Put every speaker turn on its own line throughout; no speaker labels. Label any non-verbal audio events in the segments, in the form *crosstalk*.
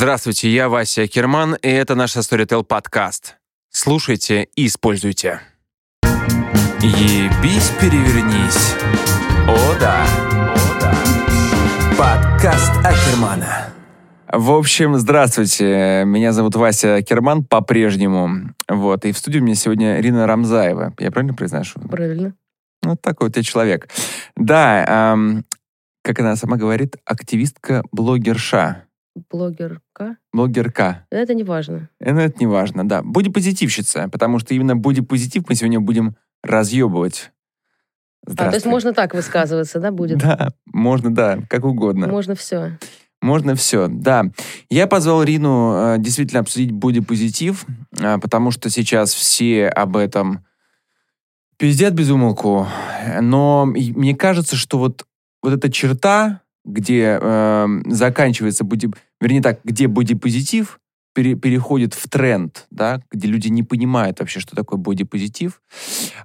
Здравствуйте, я Вася Керман, и это наш Storytel подкаст. Слушайте и используйте. Ебись, перевернись. О да. О да. Подкаст Акермана. В общем, здравствуйте. Меня зовут Вася Керман по-прежнему. Вот. И в студии у меня сегодня Рина Рамзаева. Я правильно произношу?
Правильно.
Ну, такой вот я человек. Да, эм, как она сама говорит, активистка-блогерша.
Блогерка.
Блогерка.
Это не важно.
Ну, это не важно, да. Бодипозитивщица, потому что именно бодипозитив мы сегодня будем разъебывать.
А, то есть можно так высказываться, да, будет?
Да, можно, да, как угодно.
Можно все.
Можно все, да. Я позвал Рину э, действительно обсудить бодипозитив, э, потому что сейчас все об этом пиздят без умолку. Но мне кажется, что вот, вот эта черта, где э, заканчивается, боди, вернее так, где бодипозитив пере, переходит в тренд, да, где люди не понимают вообще, что такое бодипозитив,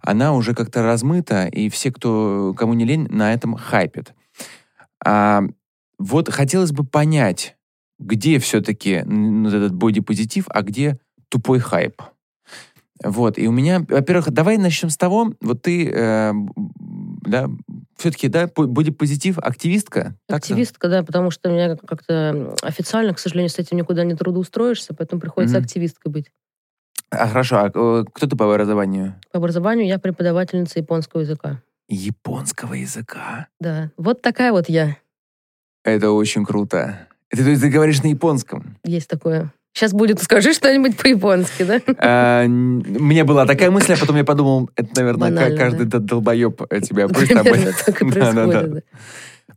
она уже как-то размыта, и все, кто, кому не лень, на этом хайпит. А, вот хотелось бы понять, где все-таки вот этот бодипозитив, а где тупой хайп. Вот, и у меня, во-первых, давай начнем с того, вот ты, э, да, все-таки, да, бодипозитив, активистка?
Активистка, да, потому что у меня как-то официально, к сожалению, с этим никуда не трудоустроишься, поэтому приходится mm-hmm. активисткой быть.
А, хорошо, а э, кто ты по образованию?
По образованию я преподавательница японского языка.
Японского языка?
Да, вот такая вот я.
Это очень круто. Это, то есть ты говоришь на японском?
Есть такое. Сейчас будет, скажи что-нибудь по-японски, да?
А, у меня была такая мысль, а потом я подумал, это, наверное, Банально, каждый да? долбоеб тебя *laughs* просто...
Примерно так и *laughs* происходит, да.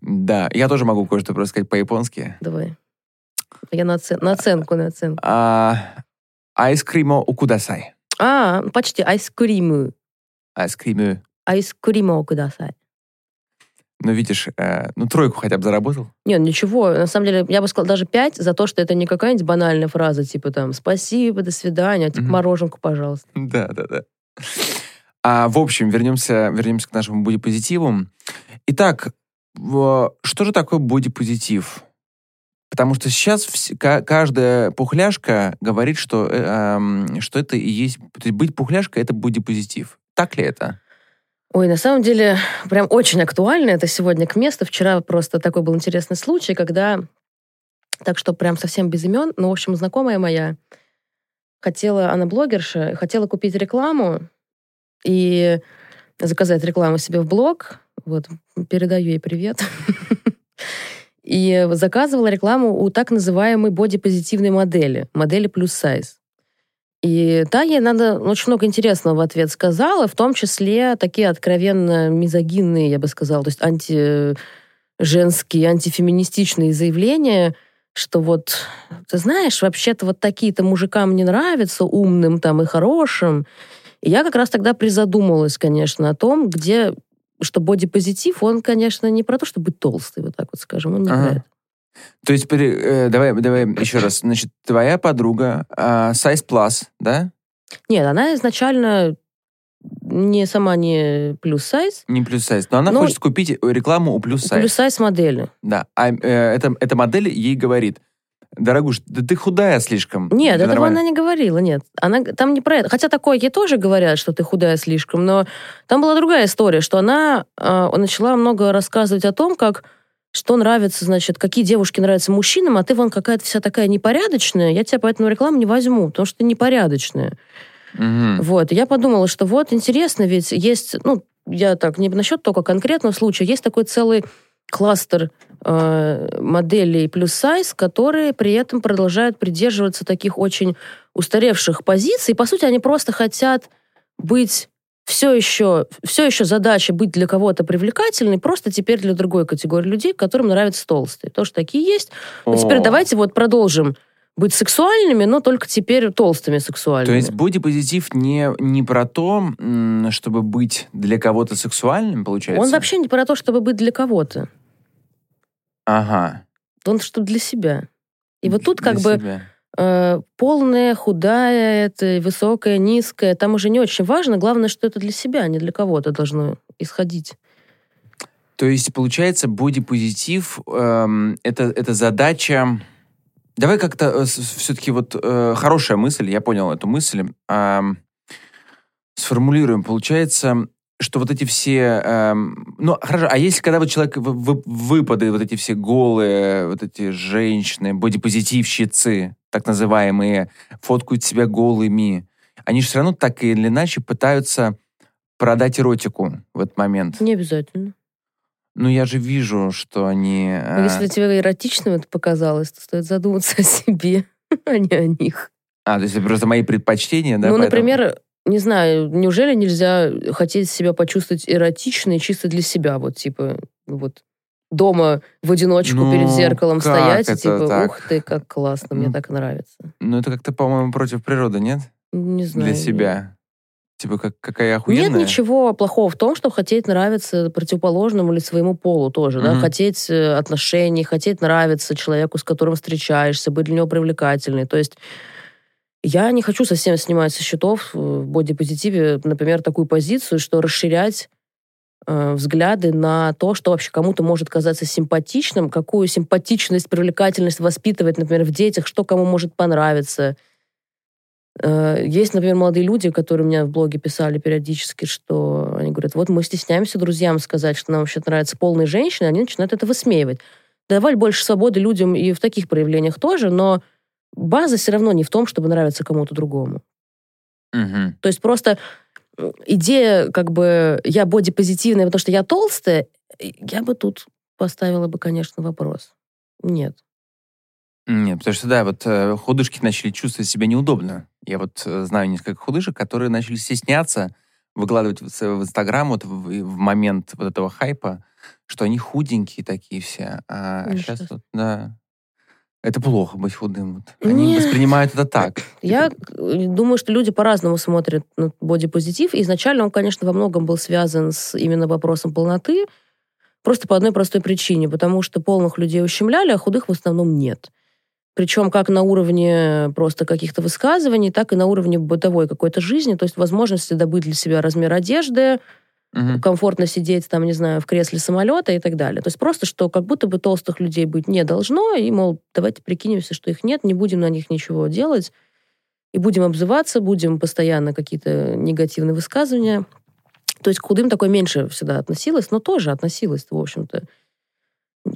Да, я тоже могу кое-что просто сказать по-японски.
Давай. Я на, оцен... на оценку, на оценку.
А, айскримо укудасай.
А, почти. Айскриму.
Айскриму.
Айскримо укудасай.
Ну, видишь, э, ну, тройку хотя бы заработал.
Нет, ничего. На самом деле, я бы сказала, даже пять за то, что это не какая-нибудь банальная фраза, типа там «спасибо, до свидания», а типа. «мороженку, пожалуйста».
Да, да, да. А, в общем, вернемся, вернемся к нашему бодипозитиву. Итак, что же такое бодипозитив? Потому что сейчас вс- каждая пухляшка говорит, что, э, э, что это и есть... То есть быть пухляшкой — это бодипозитив. Так ли это?
Ой, на самом деле, прям очень актуально это сегодня к месту. Вчера просто такой был интересный случай, когда, так что прям совсем без имен, но, в общем, знакомая моя хотела, она блогерша, хотела купить рекламу и заказать рекламу себе в блог. Вот, передаю ей привет. *laughs* И заказывала рекламу у так называемой бодипозитивной модели, модели плюс сайз. И да, ей надо очень много интересного в ответ сказала, в том числе такие откровенно мизогинные, я бы сказала, то есть антиженские, антифеминистичные заявления, что вот, ты знаешь, вообще-то вот такие-то мужикам не нравятся, умным там и хорошим. И я как раз тогда призадумалась, конечно, о том, где, что бодипозитив, он, конечно, не про то, чтобы быть толстый, вот так вот скажем, он не ага. про это.
То есть, э, давай, давай еще раз. Значит, твоя подруга э, Size Plus, да?
Нет, она изначально не сама не плюс сайз.
Не плюс сайз, но она но хочет купить рекламу у плюс сайз.
Плюс сайз модели.
Да, а э, эта, эта модель ей говорит, дорогуш, да ты худая слишком.
Нет, этого нормально. она не говорила, нет. Она там не про это. Хотя такое ей тоже говорят, что ты худая слишком, но там была другая история, что она э, начала много рассказывать о том, как что нравится, значит, какие девушки нравятся мужчинам, а ты вон какая-то вся такая непорядочная, я тебя поэтому рекламу не возьму, потому что ты непорядочная.
Угу.
Вот, я подумала, что вот интересно, ведь есть, ну, я так, не насчет только конкретного случая, есть такой целый кластер э, моделей плюс сайз, которые при этом продолжают придерживаться таких очень устаревших позиций. По сути, они просто хотят быть все еще, все еще задача быть для кого-то привлекательной, просто теперь для другой категории людей, которым нравятся толстые. Тоже такие есть. Но теперь давайте вот продолжим быть сексуальными, но только теперь толстыми сексуальными.
То есть бодипозитив не, не про то, чтобы быть для кого-то сексуальным, получается?
Он вообще не про то, чтобы быть для кого-то.
Ага.
Он чтобы для себя. И вот тут для как себя. бы полная, худая, это высокая, низкая. Там уже не очень важно. Главное, что это для себя, а не для кого-то должно исходить.
То есть, получается, бодипозитив эм, это, это задача Давай как-то все-таки вот э, хорошая мысль, я понял эту мысль, э, сформулируем. Получается, что вот эти все... Э, ну, хорошо, а если когда вот человек в, в, выпады, вот эти все голые, вот эти женщины, бодипозитивщицы, так называемые, фоткают себя голыми, они же все равно так или иначе пытаются продать эротику в этот момент.
Не обязательно.
Ну, я же вижу, что они...
А если тебе эротичным это показалось, то стоит задуматься о себе, *laughs* а не о них.
А, то есть это просто мои предпочтения, да?
Ну, поэтому... например, не знаю, неужели нельзя хотеть себя почувствовать эротичной чисто для себя? Вот, типа, вот дома в одиночку ну, перед зеркалом стоять и типа, так? ух ты, как классно, мне так нравится.
Ну, это как-то, по-моему, против природы, нет?
Не знаю.
Для себя. Типа, как, какая охуенная?
Нет ничего плохого в том, что хотеть нравиться противоположному или своему полу тоже, mm-hmm. да, хотеть э, отношений, хотеть нравиться человеку, с которым встречаешься, быть для него привлекательной. То есть я не хочу совсем снимать со счетов э, в бодипозитиве, например, такую позицию, что расширять э, взгляды на то, что вообще кому-то может казаться симпатичным, какую симпатичность, привлекательность воспитывать, например, в детях, что кому может понравиться – Э, есть, например, молодые люди, которые у меня в блоге писали периодически, что они говорят, вот мы стесняемся друзьям сказать, что нам вообще нравятся полные женщины, они начинают это высмеивать. Давать больше свободы людям и в таких проявлениях тоже, но база все равно не в том, чтобы нравиться кому-то другому.
Угу.
То есть просто идея, как бы, я бодипозитивная, потому что я толстая, я бы тут поставила бы, конечно, вопрос. Нет.
Нет, потому что, да, вот э, худышки начали чувствовать себя неудобно. Я вот э, знаю несколько худышек, которые начали стесняться выкладывать в, в Инстаграм вот в, в момент вот этого хайпа, что они худенькие такие все. А ну, сейчас вот, да, это плохо быть худым. Вот. Они Нет. воспринимают это так.
Я думаю, что люди по-разному смотрят на бодипозитив. Изначально он, конечно, во многом был связан с именно вопросом полноты, просто по одной простой причине, потому что полных людей ущемляли, а худых в основном нет. Причем как на уровне просто каких-то высказываний, так и на уровне бытовой какой-то жизни. То есть возможности добыть для себя размер одежды, угу. комфортно сидеть там, не знаю, в кресле самолета и так далее. То есть просто, что как будто бы толстых людей быть не должно, и, мол, давайте прикинемся, что их нет, не будем на них ничего делать, и будем обзываться, будем постоянно какие-то негативные высказывания. То есть к худым такое меньше всегда относилось, но тоже относилось, в общем-то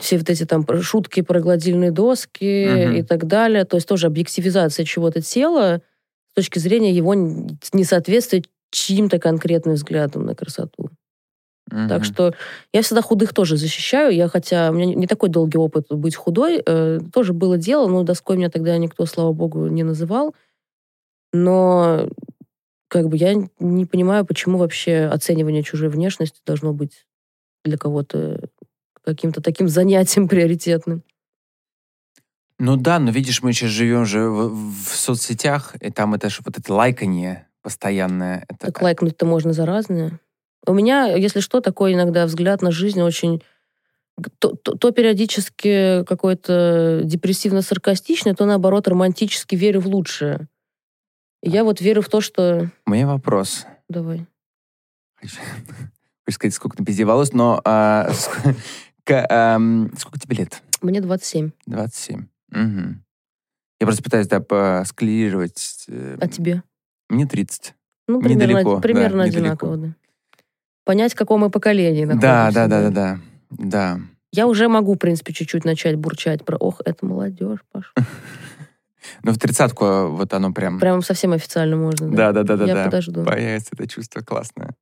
все вот эти там шутки про гладильные доски угу. и так далее. То есть тоже объективизация чего-то тела с точки зрения его несоответствия чьим-то конкретным взглядом на красоту. Угу. Так что я всегда худых тоже защищаю. Я, хотя у меня не такой долгий опыт быть худой, э, тоже было дело, но доской меня тогда никто, слава богу, не называл. Но как бы я не понимаю, почему вообще оценивание чужой внешности должно быть для кого-то каким-то таким занятием приоритетным.
Ну да, но видишь, мы сейчас живем же в, в соцсетях, и там это же вот это лайканье постоянное. Это...
Так лайкнуть-то можно за разное. У меня, если что, такой иногда взгляд на жизнь очень... То, то, то периодически какой-то депрессивно-саркастичный, то наоборот романтически верю в лучшее. я вот верю в то, что...
Меня вопрос.
Давай.
Хочу *laughs* сказать, сколько ты пиздевалась, но а, К, эм, *laughs* сколько тебе лет?
Мне 27.
27. Угу. Я просто пытаюсь, да, склерировать.
Э, а тебе?
Мне 30.
Ну, примерно, недалеко, примерно да, одинаково, да. Понять, какое мы поколение
находимся. Да, да, да, да, да. да.
Я уже могу, в принципе, чуть-чуть начать бурчать про «Ох, это молодежь, Паш». *laughs*
Ну, в тридцатку вот оно прям...
Прям совсем официально можно,
да? Да, да, да.
Я
да,
подожду.
Появится это чувство классное.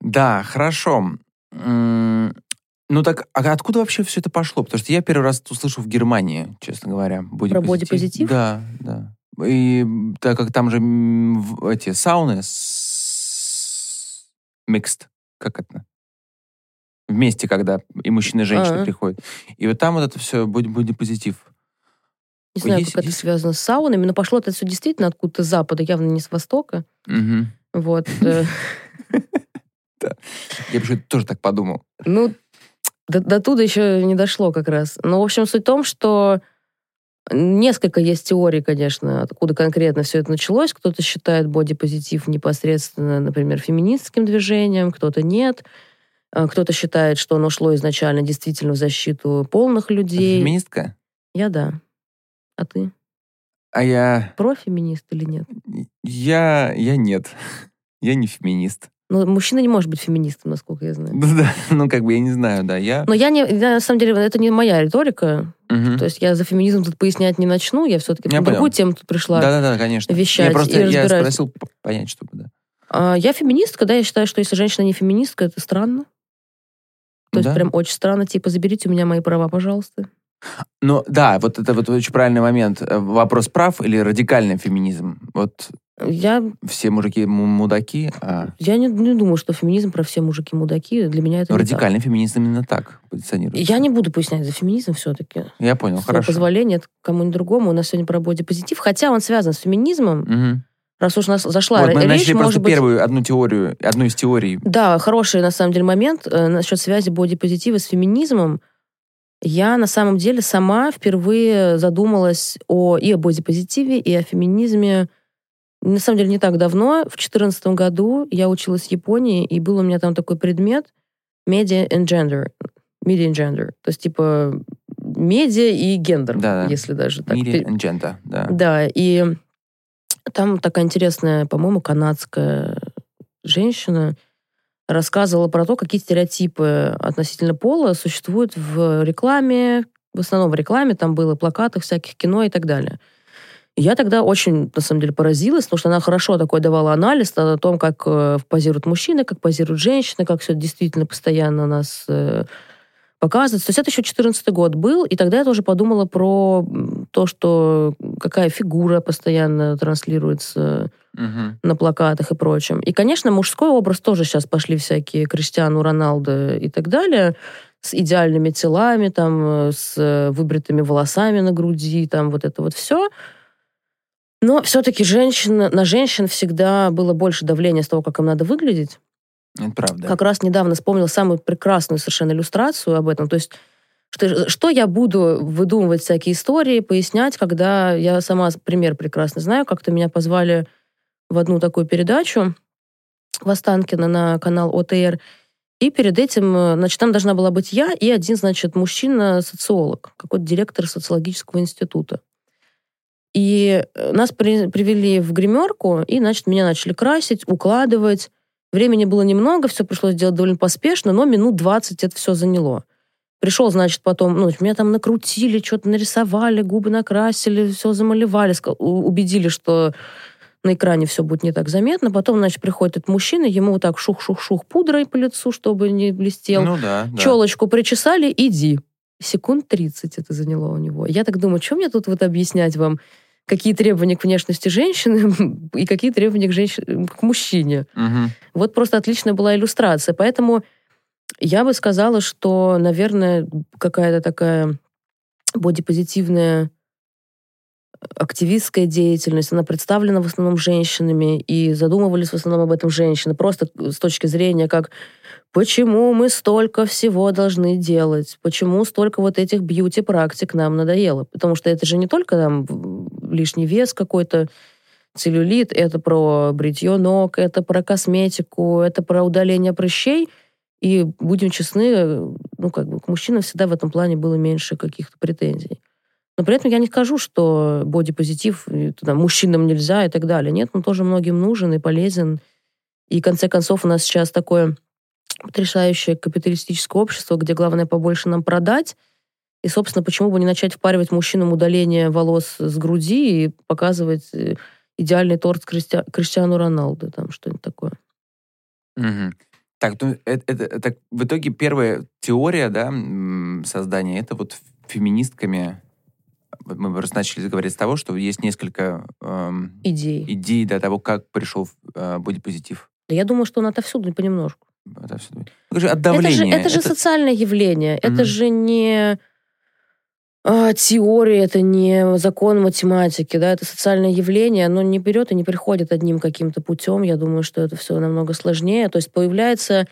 Да, хорошо. Ну так, а откуда вообще все это пошло? Потому что я первый раз услышал в Германии, честно говоря.
Бодипозитив. Про бодипозитив?
Да, да. И так как там же эти сауны микст, как это? Вместе, когда и мужчина, и женщина А-а. приходят. И вот там вот это все бодипозитив.
Не знаю, есть, как есть? это связано с саунами, но пошло это все действительно откуда-то с запада, явно не с востока.
Угу.
Вот. *laughs* Э.
Я почему-то тоже так подумал.
Ну, до, до туда еще не дошло как раз. Но, в общем, суть в том, что несколько есть теорий, конечно, откуда конкретно все это началось. Кто-то считает бодипозитив непосредственно, например, феминистским движением, кто-то нет. А кто-то считает, что оно шло изначально действительно в защиту полных людей.
Феминистка?
Я да. А ты?
А я...
Профеминист или нет?
Я... Я нет. *laughs* Я не феминист.
Ну, мужчина не может быть феминистом, насколько я знаю.
Да, *laughs* ну, как бы, я не знаю, да, я...
Но я не... Я, на самом деле, это не моя риторика.
Мгм.
То есть я за феминизм тут пояснять не начну. Я все-таки
Я
на другую тему тут пришла.
Да-да-да, конечно.
вещать
Я просто
и
я спросил понять, чтобы, да.
А, я феминистка, да, я считаю, что если женщина не феминистка, это странно. То есть
Да.
прям очень странно, типа, заберите у меня мои права, пожалуйста.
Ну, да, вот это вот очень правильный момент. Э, Вопрос прав или радикальный феминизм? Вот
Я,
все мужики му- мудаки, а
я не, не думаю, что феминизм про все мужики мудаки. Для меня это
ну,
не так.
радикальный феминизм именно так позиционируется.
Я не буду пояснять за феминизм все-таки.
Я понял,
С
хорошо.
позволения это кому-нибудь другому. У нас сегодня про бодипозитив, хотя он связан с феминизмом.
Мгм.
Раз уж у нас зашла
Вот мы
речь,
начали
может
просто
быть...
первую одну теорию, одну из теорий.
Да, хороший на самом деле момент э, насчет связи бодипозитива с феминизмом. Я на самом деле сама впервые задумалась о, и о бодипозитиве, и о феминизме. На самом деле не так давно, в 2014 году я училась в Японии, и был у меня там такой предмет Media and Gender. Media and Gender. То есть типа медиа и гендер,
Да-да.
если даже так.
Мире Джента, да.
Да, и там такая интересная, по-моему, канадская женщина рассказывала про то, какие стереотипы относительно пола существуют в рекламе, в основном в рекламе, там было плакатах всяких, кино и так далее. Я тогда очень, на самом деле, поразилась, потому что она хорошо такой давала анализ о том, как э, позируют мужчины, как позируют женщины, как все действительно постоянно нас э, показывается. То есть это еще 14 год был, и тогда я тоже подумала про то, что какая фигура постоянно транслируется
Мгм.
на плакатах и прочем. И, конечно, мужской образ тоже сейчас пошли всякие Криштиану Роналдо и так далее, с идеальными телами, там, э, с выбритыми волосами на груди, там, вот это вот все. Но все-таки женщина, на женщин всегда было больше давления с того, как им надо выглядеть.
Это правда.
Как раз недавно вспомнил самую прекрасную совершенно иллюстрацию об этом. То есть, что, что я буду выдумывать всякие истории, пояснять, когда я сама пример прекрасно знаю. Как-то меня позвали в одну такую передачу в Останкино на канал ОТР. И перед этим, э, значит, там должна была быть я и один, значит, мужчина-социолог, какой-то директор социологического института. И э, нас при- привели в гримерку, и, значит, меня начали красить, укладывать. Времени было немного, все пришлось делать довольно поспешно, но минут 20 это все заняло. Пришел, значит, потом, ну, меня там накрутили, что-то нарисовали, губы накрасили, все замалевали, убедили, что на экране все будет не так заметно. Потом, значит, приходит этот мужчина, ему вот так шух-шух-шух пудрой по лицу, чтобы не блестел.
Ну да, да.
Челочку причесали, иди. Секунд 30 это заняло у него. Я так думаю, что мне тут вот объяснять вам, какие требования к внешности женщины *laughs* и какие требования к, женщине, к мужчине.
Мгм.
Вот просто отличная была иллюстрация. Поэтому я бы сказала, что, наверное, какая-то такая бодипозитивная активистская деятельность, она представлена в основном женщинами, и задумывались в основном об этом женщины, просто с точки зрения, как почему мы столько всего должны делать, почему столько вот этих бьюти-практик нам надоело. Потому что это же не только там лишний вес какой-то, целлюлит, это про бритье ног, это про косметику, это про удаление прыщей. И будем честны, ну, как бы к мужчинам всегда в этом плане было меньше каких-то претензий. Но при этом я не скажу, что бодипозитив там, мужчинам нельзя и так далее. Нет, он тоже многим нужен и полезен. И, в конце концов, у нас сейчас такое потрясающее капиталистическое общество, где главное побольше нам продать. И, собственно, почему бы не начать впаривать мужчинам удаление волос с груди и показывать э, идеальный торт Кристи... Криштиану Роналду, там что-нибудь такое.
Мгм. Так, ну, это, это- так, в итоге первая теория, да, создания, это вот феминистками. Мы просто начали говорить с того, что есть несколько эм,
Идеи.
идей до того, как пришел э, бодипозитив.
Да я думаю, что он отовсюду понемножку.
Это, всё. Это же от
Это же, это же социальное явление. Это
Мгм.
же не а, теория, это не закон математики, да, это социальное явление, оно не берет и не приходит одним каким-то путем. Я думаю, что это все намного сложнее. То есть появляется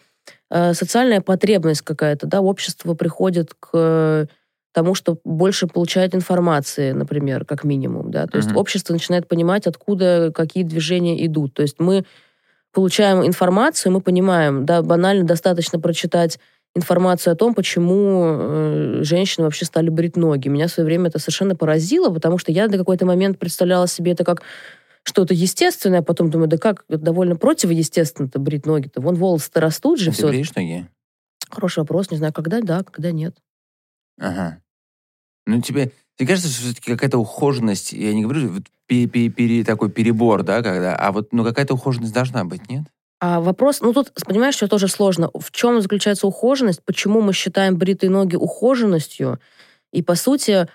э, социальная потребность какая-то, да, общество приходит к тому, что больше получает информации, например, как минимум, да, то есть
Мгм.
общество начинает понимать, откуда какие движения идут. То есть мы получаем информацию, мы понимаем, да, банально достаточно прочитать информацию о том, почему э, женщины вообще стали брить ноги. Меня в свое время это совершенно поразило, потому что я на какой-то момент представляла себе это как что-то естественное, а потом думаю, да как, это довольно противоестественно-то брить ноги-то. Вон волосы-то растут же.
А
все.
Ты бреешь ноги?
Хороший вопрос, не знаю, когда да, когда нет.
Ага. Ну, тебе, тебе кажется, что все-таки какая-то ухоженность, я не говорю, вот, пере, пере, пере- такой перебор, да, когда, а вот, ну, какая-то ухоженность должна быть, нет?
А вопрос, ну тут, понимаешь, что тоже сложно. В чем заключается ухоженность? Почему мы считаем бритые ноги ухоженностью? И, по сути,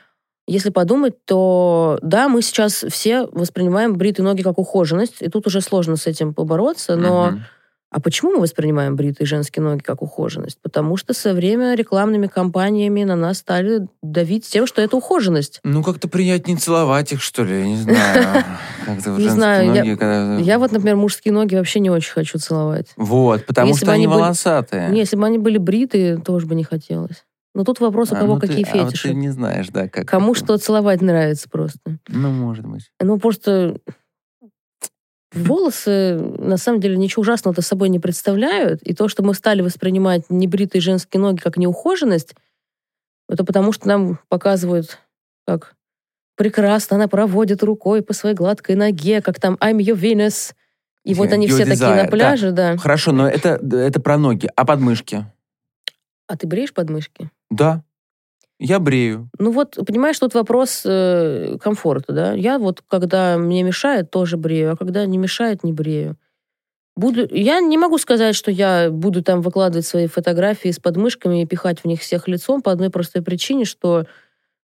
если подумать, то да, мы сейчас все воспринимаем бритые ноги как ухоженность, и тут уже сложно с этим побороться, но...
Мгм.
А почему мы воспринимаем бритые женские ноги как ухоженность? Потому что со время рекламными кампаниями на нас стали давить тем, что это ухоженность.
Ну, как-то приятнее целовать их, что ли, я не *laughs* знаю. Как-то
Не знаю, я-
ноги, когда-
Я вот, например, мужские ноги вообще не очень хочу целовать.
Вот, потому
Если
что они
были-
волосатые.
Не, если бы они были бритые, тоже бы не хотелось. Но тут вопрос, у
А,
кого
ну ты-
какие
а вот
фетиши.
ты не знаешь, да, как...
Кому
это.
что целовать нравится просто.
Ну, может быть.
Ну, просто волосы, на самом деле, ничего ужасного-то собой не представляют. И то, что мы стали воспринимать небритые женские ноги как неухоженность, это потому, что нам показывают, как прекрасно она проводит рукой по своей гладкой ноге, как там I'm your Venus. И вот они все такие на
да.
пляже, да.
Хорошо, но это, это про ноги. А подмышки?
А ты бреешь подмышки?
Да. Я брею.
Ну вот, понимаешь, тут вопрос э, комфорта, да. Я вот, когда мне мешает, тоже брею, а когда не мешает, не брею. Буду... Я не могу сказать, что я буду там выкладывать свои фотографии с подмышками и пихать в них всех лицом по одной простой причине, что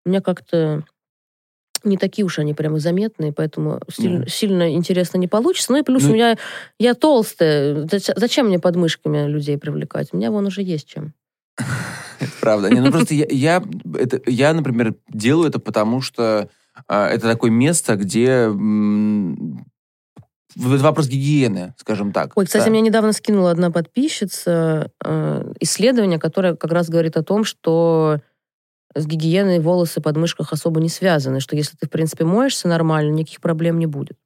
у меня как-то не такие уж они прямо заметные, поэтому сильно,
Да.
сильно интересно не получится. Ну и плюс
Ну-
у меня я толстая. Зач- Зачем мне подмышками людей привлекать? У меня вон уже есть чем.
Это правда. Не, ну просто я, я, это, я, например, делаю это потому, что а, это такое место, где м, это вопрос гигиены, скажем так.
Ой, кстати,
Да.
мне недавно скинула одна подписчица э, исследование, которое как раз говорит о том, что с гигиеной волосы под мышках особо не связаны, что если ты, в принципе, моешься нормально, никаких проблем не будет.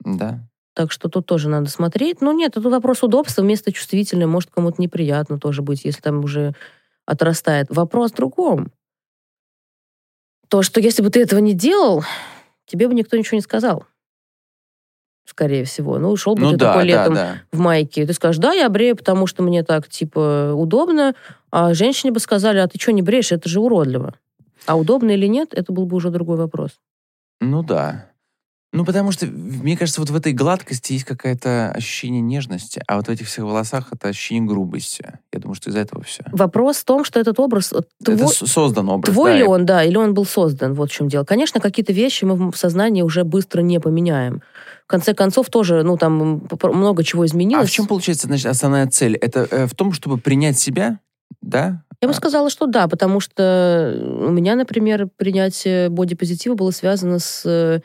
Да.
Так что тут тоже надо смотреть. Ну нет, это вопрос удобства, место чувствительное, может кому-то неприятно тоже быть, если там уже отрастает. Вопрос в другом. То, что если бы ты этого не делал, тебе бы никто ничего не сказал. Скорее всего. Ну, ушел бы
Ну
ты
да,
такой
да,
летом
да.
в майке. Ты скажешь, да, я брею, потому что мне так, типа, удобно. А женщине бы сказали, а ты что не бреешь, это же уродливо. А удобно или нет, это был бы уже другой вопрос.
Ну да. Ну, потому что, мне кажется, вот в этой гладкости есть какое-то ощущение нежности, а вот в этих всех волосах это ощущение грубости. Я думаю, что из-за этого все.
Вопрос в том, что этот образ...
Это
твой-
с- создан образ.
Твой
да,
ли он, да, или он был создан, вот в чем дело. Конечно, какие-то вещи мы в сознании уже быстро не поменяем. В конце концов, тоже, ну, там много чего
А
изменилось.
в чем, получается, значит, основная цель? Это э, в том, чтобы принять себя, да?
Я бы
А,
сказала, что да, потому что у меня, например, принятие бодипозитива было связано с э,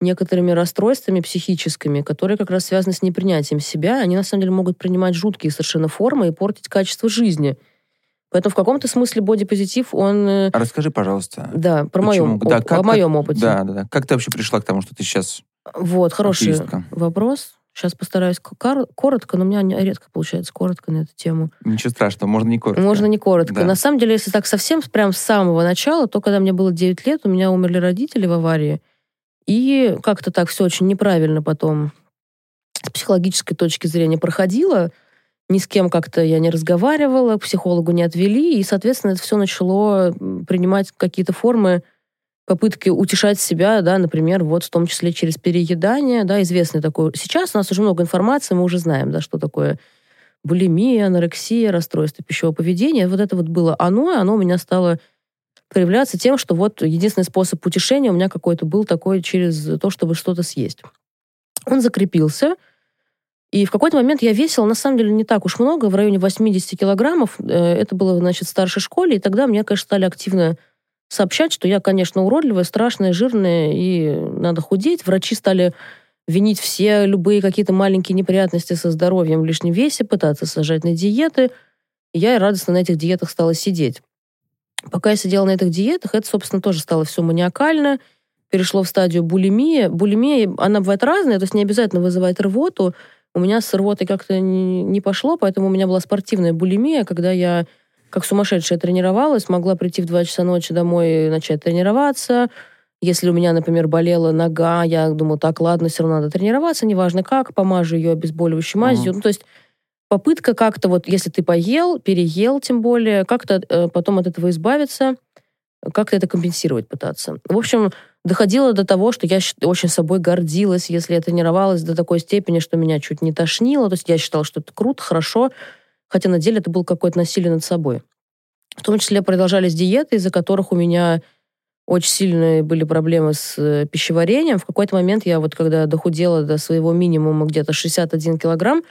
некоторыми расстройствами психическими, которые как раз связаны с непринятием себя. Они, на самом деле, могут принимать жуткие совершенно формы и портить качество жизни. Поэтому в каком-то смысле бодипозитив, он... э,
А расскажи, пожалуйста.
Да, про
Почему?
моем,
Да,
оп-
как-
о моем опыте.
Да, да, да. Как ты вообще пришла к тому, что ты сейчас
Вот, хороший
активистка?
вопрос. Сейчас постараюсь коротко, но у меня редко получается коротко на эту тему.
Ничего страшного, можно не коротко.
Можно не коротко.
Да.
На самом деле, если так совсем прям с самого начала, то когда мне было 9 лет, у меня умерли родители в аварии. И как-то так все очень неправильно потом с психологической точки зрения проходило. Ни с кем как-то я не разговаривала, к психологу не отвели. И, соответственно, это все начало принимать какие-то формы попытки утешать себя, да, например, вот в том числе через переедание, да, известный такой. Сейчас у нас уже много информации, мы уже знаем, да, что такое булимия, анорексия, расстройство пищевого поведения. Вот это вот было оно, и оно у меня стало проявляться тем, что вот единственный способ утешения у меня какой-то был такой через то, чтобы что-то съесть. Он закрепился, и в какой-то момент я весила, на самом деле, не так уж много, в районе 80 килограммов. Э, Это было, значит, в старшей школе, и тогда мне, конечно, стали активно сообщать, что я, конечно, уродливая, страшная, жирная, и надо худеть. Врачи стали винить все любые какие-то маленькие неприятности со здоровьем в лишнем весе, пытаться сажать на диеты. И я радостно на этих диетах стала сидеть. Пока я сидела на этих диетах, это, собственно, тоже стало все маниакально, перешло в стадию булимии. Булимия, она бывает разная, то есть не обязательно вызывает рвоту. У меня с рвотой как-то не, пошло, поэтому у меня была спортивная булимия, когда я как сумасшедшая тренировалась, могла прийти в 2 часа ночи домой и начать тренироваться. Если у меня, например, болела нога, я думаю, так, ладно, все равно надо тренироваться, неважно как, помажу ее обезболивающей мазью. Mm-hmm. Ну, то есть попытка как-то вот, если ты поел, переел тем более, как-то э, потом от этого избавиться, как-то это компенсировать пытаться. В общем, доходило до того, что я очень собой гордилась, если я тренировалась до такой степени, что меня чуть не тошнило. То есть я считала, что это круто, хорошо, хотя на деле это было какое-то насилие над собой. В том числе продолжались диеты, из-за которых у меня очень сильные были проблемы с э, пищеварением. В какой-то момент я вот, когда дохудела до своего минимума где-то 61 килограмм,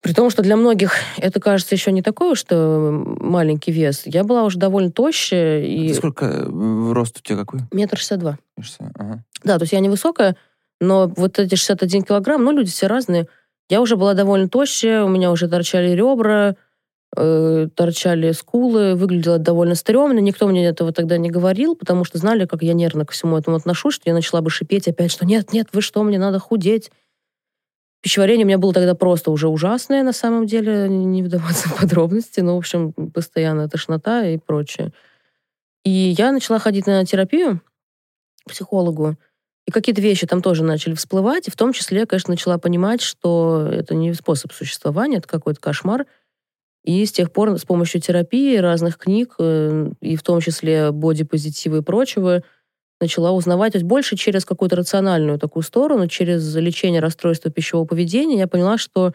при том, что для многих это кажется еще не такой уж что маленький вес. Я была уже довольно тощая. И...
А сколько э, рост у тебя какой?
Метр шестьдесят два. Ага. Да, то есть я невысокая, но вот эти 61 килограмм, ну, люди все разные. Я уже была довольно тощая, у меня уже торчали ребра, э, торчали скулы, выглядела довольно стрёмно. Никто мне этого тогда не говорил, потому что знали, как я нервно ко всему этому отношусь, что я начала бы шипеть опять, что нет, нет, вы что, мне надо худеть. Пищеварение у меня было тогда просто уже ужасное, на самом деле, не вдаваться в подробности, но, в общем, постоянная тошнота и прочее. И я начала ходить на терапию к психологу, и какие-то вещи там тоже начали всплывать, и в том числе, конечно, начала понимать, что это не способ существования, это какой-то кошмар. И с тех пор с помощью терапии, разных книг, э, и в том числе бодипозитива и прочего, начала узнавать, то есть больше через какую-то рациональную такую сторону, через лечение расстройства пищевого поведения, я поняла, что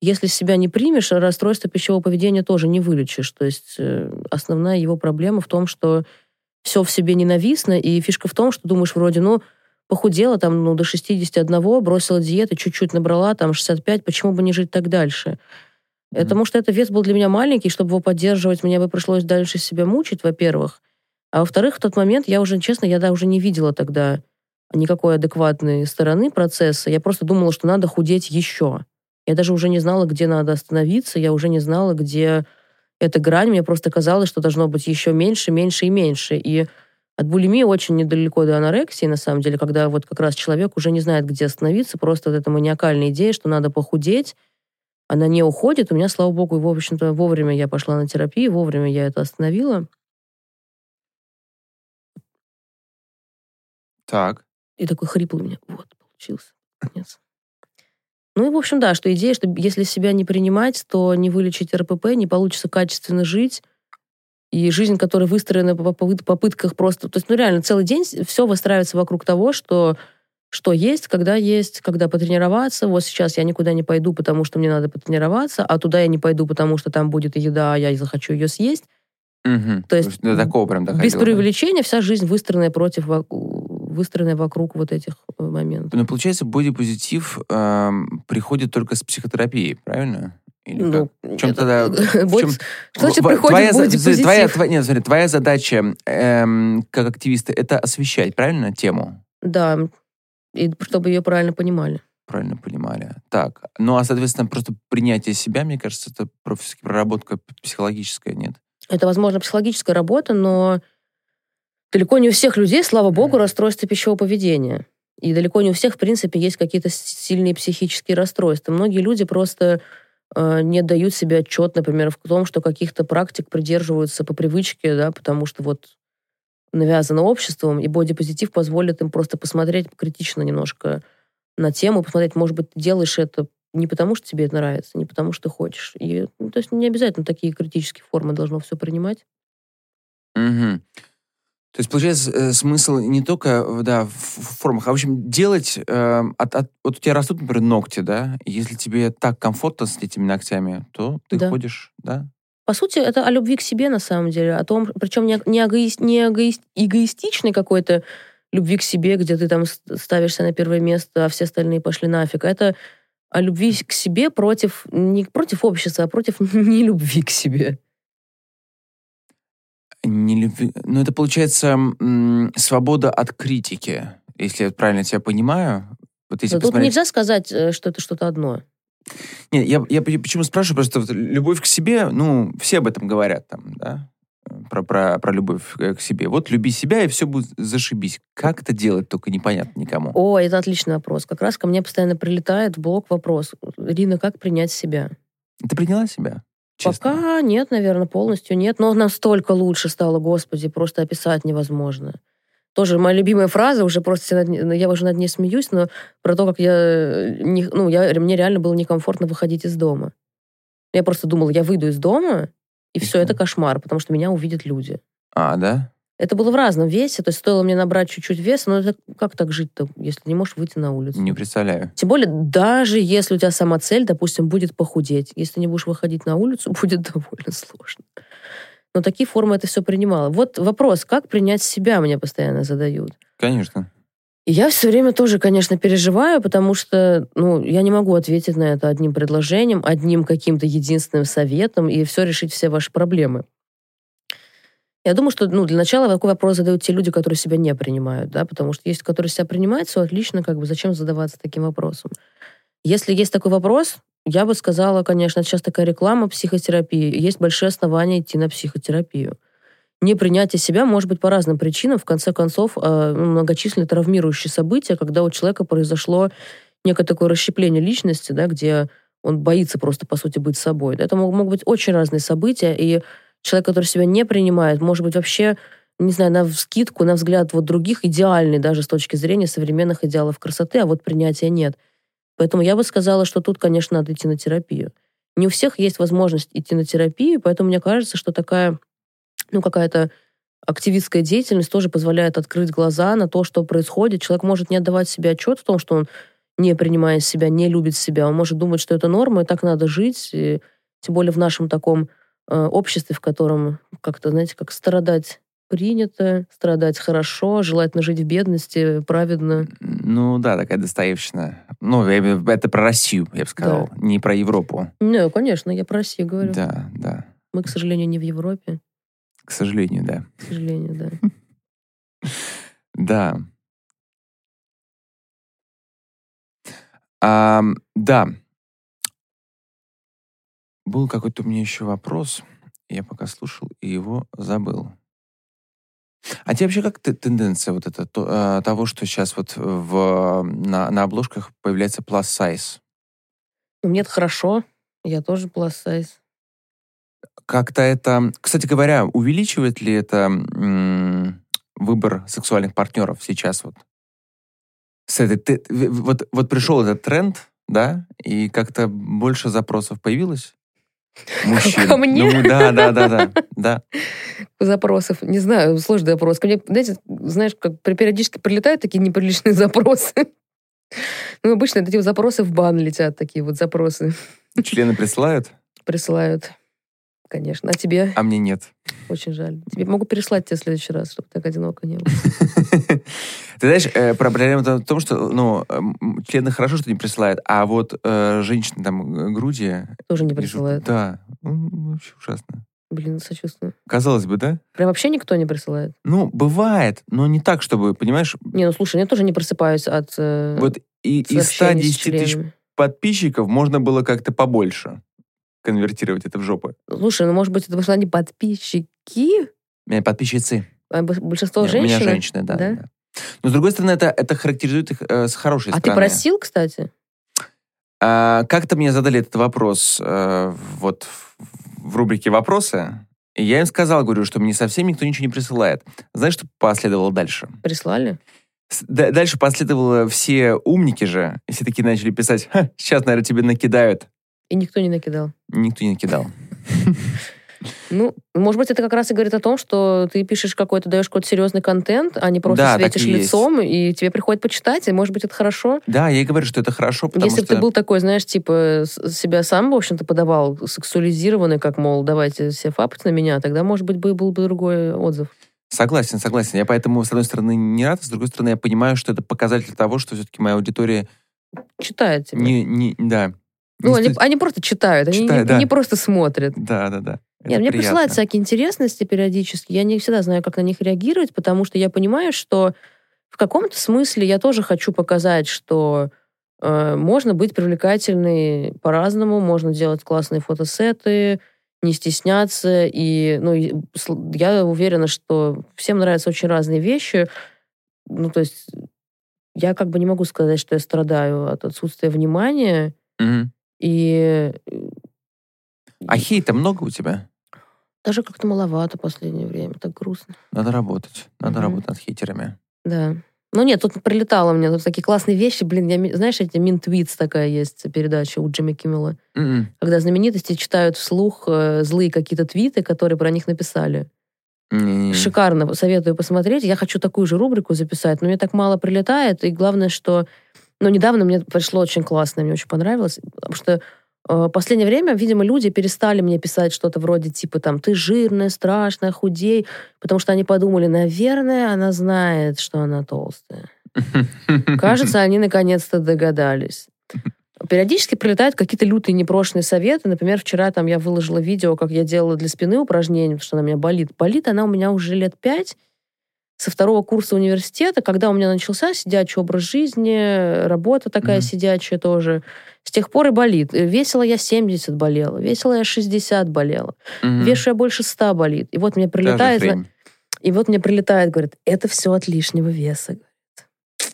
если себя не примешь, расстройство пищевого поведения тоже не вылечишь. То есть э, основная его проблема в том, что все в себе ненавистно, и фишка в том, что думаешь вроде, ну, похудела там ну, до 61, бросила диеты, чуть-чуть набрала, там 65, почему бы не жить так дальше? Mm-hmm. Потому что этот вес был для меня маленький, чтобы его поддерживать, мне бы пришлось дальше себя мучить, во-первых. А во-вторых, в тот момент я уже, честно, я да, уже не видела тогда никакой адекватной стороны процесса. Я просто думала, что надо худеть еще. Я даже уже не знала, где надо остановиться, я уже не знала, где эта грань. Мне просто казалось, что должно быть еще меньше, меньше и меньше. И от булимии очень недалеко до анорексии, на самом деле, когда вот как раз человек уже не знает, где остановиться, просто вот эта маниакальная идея, что надо похудеть, она не уходит. У меня, слава богу, в общем-то, вовремя я пошла на терапию, вовремя я это остановила.
Так.
И такой хриплый у меня. Вот, получился. Конец. Ну и, в общем, да, что идея, что если себя не принимать, то не вылечить РПП, не получится качественно жить. И жизнь, которая выстроена по попытках просто... То есть, ну реально, целый день все выстраивается вокруг того, что что есть, когда есть, когда потренироваться. Вот сейчас я никуда не пойду, потому что мне надо потренироваться, а туда я не пойду, потому что там будет еда, а я захочу ее съесть.
Угу. То есть, до такого прям доходило,
без преувеличения вся жизнь выстроенная против выстроенная вокруг вот этих э, моментов.
Но получается, бодипозитив э, приходит только с психотерапией, правильно? Или ну, как? В чем тогда... В
чем, что значит приходит
твоя, твоя, твоя, нет, смотри, твоя задача эм, как активиста это освещать, правильно, тему?
Да, и чтобы ее правильно понимали.
Правильно понимали. Так, ну а, соответственно, просто принятие себя, мне кажется, это проработка психологическая, нет?
Это, возможно, психологическая работа, но далеко не у всех людей, слава богу, расстройство пищевого поведения. И далеко не у всех, в принципе, есть какие-то сильные психические расстройства. Многие люди просто э, не дают себе отчет, например, в том, что каких-то практик придерживаются по привычке, да, потому что вот навязано обществом, и бодипозитив позволит им просто посмотреть критично немножко на тему, посмотреть, может быть, ты делаешь это не потому, что тебе это нравится, не потому, что хочешь. И, ну, то есть не обязательно такие критические формы должно все принимать.
Угу. То есть, получается, э, смысл не только да, в формах, а, в общем, делать... Э, от, от, вот у тебя растут, например, ногти, да? Если тебе так комфортно с этими ногтями, то ты да. ходишь, да?
По сути, это о любви к себе, на самом деле. О том, причем не, не, эгоист, не эгоист, эгоистичной какой-то любви к себе, где ты там ставишься на первое место, а все остальные пошли нафиг. Это о любви к себе против... Не против общества, а против *laughs* нелюбви к себе.
Ну, это получается свобода от критики, если я правильно тебя понимаю.
Вот если посмотреть... Тут нельзя сказать, э, что это что-то одно.
Нет, я, я почему спрашиваю, просто вот любовь к себе, ну, все об этом говорят там, да, про, про, про любовь к себе. Вот люби себя, и все будет зашибись. Как это делать, только непонятно никому.
О, это отличный вопрос. Как раз ко мне постоянно прилетает в блог вопрос. Рина, как принять себя?
Ты приняла себя? Честно.
Пока нет, наверное, полностью нет. Но настолько лучше стало, господи, просто описать невозможно. Тоже моя любимая фраза, уже просто ней- я уже над ней смеюсь, но про то, как я, э, не, ну, я, мне реально было некомфортно выходить из дома. Я просто думала, я выйду из дома, и все, это кошмар, потому что меня увидят люди.
А, да?
Это было в разном весе, то есть стоило мне набрать чуть-чуть веса, но это как так жить-то, если не можешь выйти на улицу?
Не представляю.
Тем более, даже если у тебя сама цель, допустим, будет похудеть, если не будешь выходить на улицу, *laughs* будет довольно сложно. Но такие формы это все принимало. Вот вопрос, как принять себя, мне постоянно задают.
Конечно.
И я все время тоже, конечно, переживаю, потому что, ну, я не могу ответить на это одним предложением, одним каким-то единственным советом и все решить все ваши проблемы. Я думаю, что, ну, для начала такой вопрос задают те люди, которые себя не принимают, да, потому что есть, которые себя принимают, все отлично, как бы зачем задаваться таким вопросом. Если есть такой вопрос, я бы сказала, конечно, сейчас такая реклама психотерапии, есть большие основания идти на психотерапию. Непринятие себя может быть по разным причинам. В конце концов, э, многочисленные травмирующие события, когда у человека произошло некое такое расщепление личности, да, где он боится просто, по сути, быть собой. Это мог- могут быть очень разные события, и человек, который себя не принимает, может быть вообще, не знаю, на скидку, на взгляд вот других, идеальный даже с точки зрения современных идеалов красоты, а вот принятия нет. Поэтому я бы сказала, что тут, конечно, надо идти на терапию. Не у всех есть возможность идти на терапию, поэтому мне кажется, что такая, ну, какая-то активистская деятельность тоже позволяет открыть глаза на то, что происходит. Человек может не отдавать себе отчет в том, что он не принимает себя, не любит себя. Он может думать, что это норма, и так надо жить. И тем более в нашем таком обществе, в котором как-то, знаете, как страдать принято, страдать хорошо, желательно жить в бедности, праведно.
Ну да, такая достоевщина. Ну, это про Россию, я бы сказал, не про Европу.
Не, конечно, я про Россию говорю.
Да, да.
Мы, к сожалению, не в Европе.
К сожалению, да.
К сожалению, да. *laughs*
Да. Да. Был какой-то у меня еще вопрос. Я пока слушал и его забыл. А тебе вообще как тенденция вот это, то- а, того, что сейчас вот в, на, на обложках появляется plus size?
Ну, мне это хорошо. Я тоже plus size.
Как-то это... Кстати говоря, увеличивает ли это м, выбор сексуальных партнеров сейчас вот? С этой, ты- вот, вот пришел этот тренд, да, и как-то больше запросов появилось? Мужчин.
Ко мне?
Ну, да, да, да, да, да.
Запросов. Не знаю, сложный вопрос. Ко мне, знаете, знаешь, как периодически прилетают такие неприличные *laughs* запросы. Ну, обычно эти запросы в бан летят, такие вот запросы
Члены присылают,
присылают. Конечно. А тебе
а мне нет.
очень жаль. Тебе могу переслать тебе в следующий раз, чтобы так одиноко не было. *laughs*
Ты знаешь, э, проблема в том, что, ну, члены хорошо, что не присылают, а вот э, женщины там груди...
Тоже не присылают.
Да, ну, вообще ужасно.
Блин, сочувствую.
Казалось бы, да?
Прям вообще никто не присылает.
Ну, бывает, но не так, чтобы, понимаешь,
Не, ну слушай, я тоже не просыпаюсь от э,
вот и,
с
110 тысяч подписчиков можно было как-то побольше конвертировать это в жопу.
Слушай, ну может быть, это что они подписчики,
У меня подписчицы.
а большинство
Не, У
женщин.
меня женщины, да.
Да?
да. Но, с другой стороны, это, это характеризует их э, с хорошей
А ты
стороны.
просил, кстати?
А, как-то мне задали этот вопрос э, вот в, в рубрике «Вопросы», и я им сказал, говорю, что мне совсем никто ничего не присылает. Знаешь, что последовало дальше?
Прислали?
Дальше последовало все умники же, все такие начали писать, «Ха, сейчас, наверное, тебе накидают.
И никто не накидал.
Никто не накидал. *laughs*
Ну, может быть, это как раз и говорит о том, что ты пишешь какой-то, даешь какой-то серьезный контент, а не просто
Да,
светишь
и есть.
лицом, и тебе приходит почитать, и может быть, это хорошо.
Да, я и говорю, что это хорошо, потому
Если бы
что...
ты был такой, знаешь, типа, себя сам, в общем-то, подавал сексуализированный, как, мол, давайте все фапать на меня, тогда, может быть, бы- был бы другой отзыв.
Согласен, согласен. Я поэтому, с одной стороны, не рад, с другой стороны, я понимаю, что это показатель того, что все-таки моя аудитория
Читает тебя.
не... не да.
Ну, они, они просто читают, они
Читают,
не,
да.
не просто смотрят.
Да, да, да. Это
Нет, мне
приятно.
присылают всякие интересности периодически. Я не всегда знаю, как на них реагировать, потому что я понимаю, что в каком-то смысле я тоже хочу показать, что э, можно быть привлекательной по-разному, можно делать классные фотосеты, не стесняться. И ну, я уверена, что всем нравятся очень разные вещи. Ну, то есть я как бы не могу сказать, что я страдаю от отсутствия внимания.
Мгм.
И э,
А хейта много у тебя?
Даже как-то маловато в последнее время, так грустно.
Надо работать. Надо
Мгм.
работать над хейтерами.
Да. Ну нет, тут прилетало мне тут такие классные вещи. Блин, я, знаешь, эти Минтвитс такая есть передача у Джимми Киммела,
М-м.
когда знаменитости читают вслух э, злые какие-то твиты, которые про них написали.
Не-не-не.
Шикарно, советую посмотреть. Я хочу такую же рубрику записать, но мне так мало прилетает. И главное, что... Ну, недавно мне пришло очень классно, мне очень понравилось, потому что э, в последнее время, видимо, люди перестали мне писать что-то вроде типа там «ты жирная, страшная, худей», потому что они подумали, наверное, она знает, что она толстая. Кажется, они наконец-то догадались. Периодически прилетают какие-то лютые непрошенные советы. Например, вчера там я выложила видео, как я делала для спины упражнения, потому что она у меня болит. Болит она у меня уже лет пять, со второго курса университета, когда у меня начался сидячий образ жизни, работа такая
Мгм.
сидячая тоже. С тех пор и болит. Весила я 70 болела, весила я 60 болела,
Мгм.
вешу я больше 100 болит. И вот мне прилетает,
хрень.
и вот мне прилетает, говорит, это все от лишнего веса.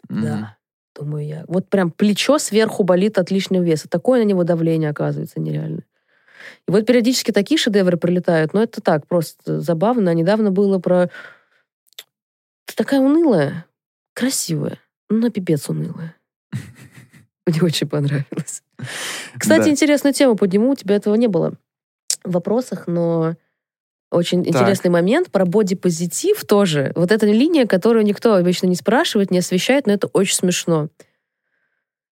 Мгм.
Да, думаю я. Вот прям плечо сверху болит от лишнего веса. Такое на него давление оказывается нереально. И вот периодически такие шедевры прилетают, но это так, просто забавно. А недавно было про... Ты такая унылая, красивая, но пипец унылая. *laughs* Мне очень понравилось. Кстати,
Да.
интересную тему подниму. У тебя этого не было в вопросах, но очень
Так.
интересный момент про бодипозитив тоже. Вот эта линия, которую никто обычно не спрашивает, не освещает, но это очень смешно.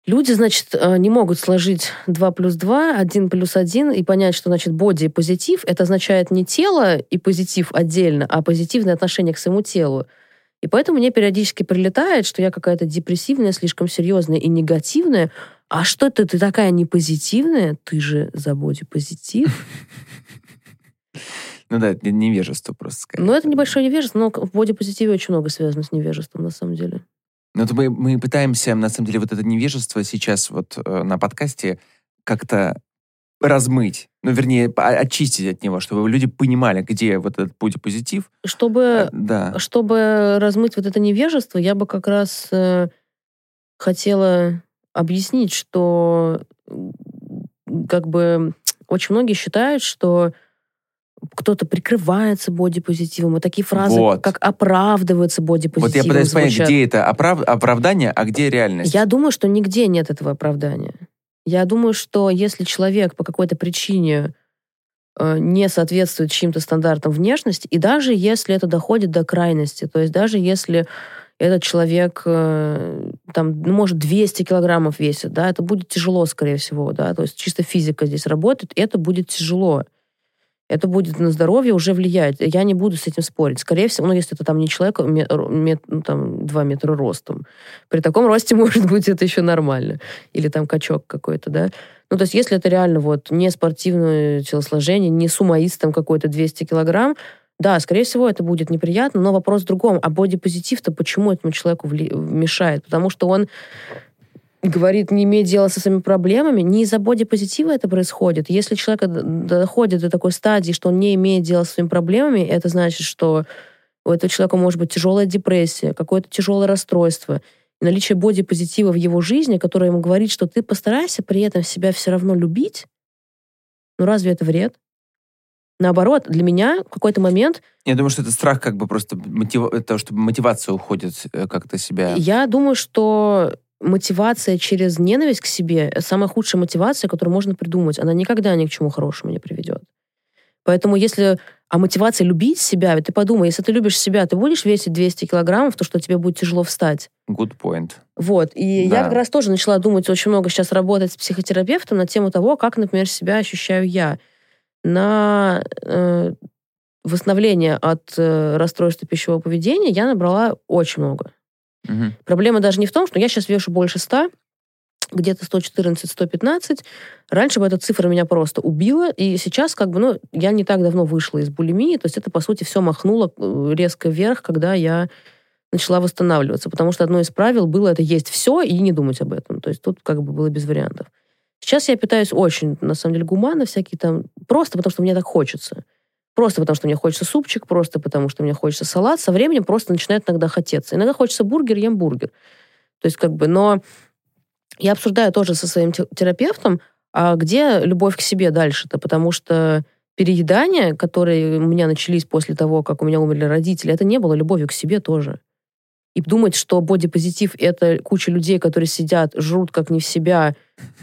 Люди, значит, э, не могут сложить 2 плюс 2, 1 плюс 1 и понять, что значит боди и позитив. Это означает не тело и позитив отдельно, а позитивное отношение к своему телу. И поэтому мне периодически прилетает, что я какая-то депрессивная, слишком серьезная и негативная. А что ты, ты такая не позитивная? Ты же за боди-позитив. *laughs*
Ну да, это невежество просто скорее.
Ну, это небольшое невежество, но в боди-позитиве очень много связано с невежеством, на самом деле.
Ну, это мы, мы пытаемся, на самом деле, вот это невежество сейчас вот э, на подкасте как-то размыть. Ну, вернее, очистить от него, чтобы люди понимали, где вот этот путь позитив.
Чтобы,
Да.
чтобы размыть вот это невежество, я бы как раз э, хотела объяснить, что как бы очень многие считают, что кто-то прикрывается бодипозитивом, и такие фразы,
Вот.
как оправдывается бодипозитивом,
Вот я пытаюсь понять,
звучат.
где это оправ- оправдание, а где реальность.
Я думаю, что нигде нет этого оправдания. Я думаю, что если человек по какой-то причине э, не соответствует чьим-то стандартам внешности, и даже если это доходит до крайности, то есть даже если этот человек э, там, ну, может, 200 килограммов весит, да, это будет тяжело, скорее всего, да, то есть чисто физика здесь работает, это будет тяжело. Это будет на здоровье уже влиять. Я не буду с этим спорить. Скорее всего, ну, если это там не человек, мет- ну, там, 2 метра ростом. При таком росте, *laughs* может быть, это еще нормально. Или там качок какой-то, да. Ну, то есть, если это реально вот не спортивное телосложение, не сумоист там какой-то 200 килограмм, да, скорее всего, это будет неприятно, но вопрос в другом. А бодипозитив-то почему этому человеку вли- мешает? Потому что он говорит, не имеет дела со своими проблемами, не из-за бодипозитива это происходит. Если человек доходит до такой стадии, что он не имеет дела со своими проблемами, это значит, что у этого человека может быть тяжелая депрессия, какое-то тяжелое расстройство. Наличие бодипозитива в его жизни, которое ему говорит, что ты постарайся при этом себя все равно любить, ну разве это вред? Наоборот, для меня в какой-то момент
Я думаю, что это страх как бы просто мотива- это, чтобы мотивация уходит э, как-то себя.
Я думаю, что мотивация через ненависть к себе — самая худшая мотивация, которую можно придумать. Она никогда ни к чему хорошему не приведет. Поэтому если... А мотивация любить себя, ведь ты подумай, если ты любишь себя, ты будешь весить 200 килограммов, то что тебе будет тяжело встать.
Good point.
Вот. И
Да.
я как раз тоже начала думать очень много сейчас работать с психотерапевтом на тему того, как, например, себя ощущаю я. На э, восстановление от э, расстройства пищевого поведения я набрала очень много.
Мгм.
Проблема даже не в том, что я сейчас вешу больше 100, где-то 114-115. Раньше бы эта цифра меня просто убила, и сейчас как бы, ну, я не так давно вышла из булимии, то есть это, по сути, все махнуло э, резко вверх, когда я начала восстанавливаться, потому что одно из правил было это есть все и не думать об этом. То есть тут как бы было без вариантов. Сейчас я питаюсь очень, на самом деле, гуманно, всякие там, просто потому что мне так хочется. Просто потому, что мне хочется супчик, просто потому, что мне хочется салат. Со временем просто начинает иногда хотеться. Иногда хочется бургер, ем бургер. То есть как бы, но я обсуждаю тоже со своим те- терапевтом, А где любовь к себе дальше-то? Потому что переедания, которые у меня начались после того, как у меня умерли родители, это не было любовью к себе тоже. И думать, что бодипозитив — это куча людей, которые сидят, жрут как не в себя,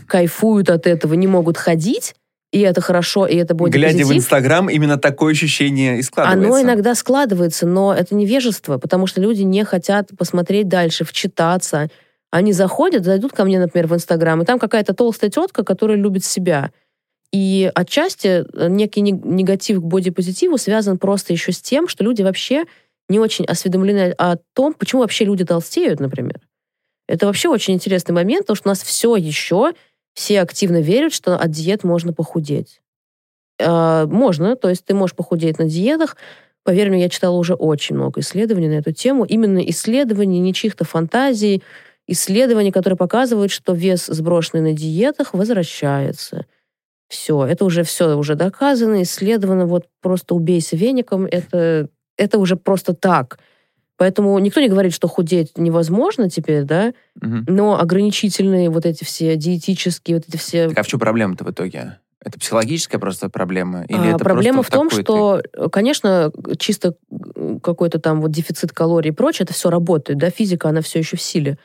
кайфуют от этого, не могут ходить, и это хорошо, и это бодипозитив.
Глядя в Инстаграм, именно такое ощущение и складывается.
Оно иногда складывается, но это невежество, потому что люди не хотят посмотреть дальше, вчитаться. Они заходят, зайдут ко мне, например, в Инстаграм, и там какая-то толстая тетка, которая любит себя. И отчасти некий негатив к бодипозитиву связан просто еще с тем, что люди вообще не очень осведомлены о том, почему вообще люди толстеют, например. Это вообще очень интересный момент, потому что у нас все еще все активно верят, что от диет можно похудеть. Э, можно, то есть ты можешь похудеть на диетах. Поверь мне, я читала уже очень много исследований на эту тему. Именно исследований, не чьих-то фантазий, исследований, которые показывают, что вес, сброшенный на диетах, возвращается. Все, это уже все уже доказано, исследовано. Вот просто убейся веником, это это уже просто так. Поэтому никто не говорит, что худеть невозможно теперь, да,
Мгм.
но ограничительные вот эти все диетические, вот эти все...
Так а в чем проблема-то в итоге? Это психологическая просто проблема? Или
А,
это
Проблема в том, что, э, конечно, чисто какой-то там вот дефицит калорий и прочее, это все работает, да, физика, она все еще в силе.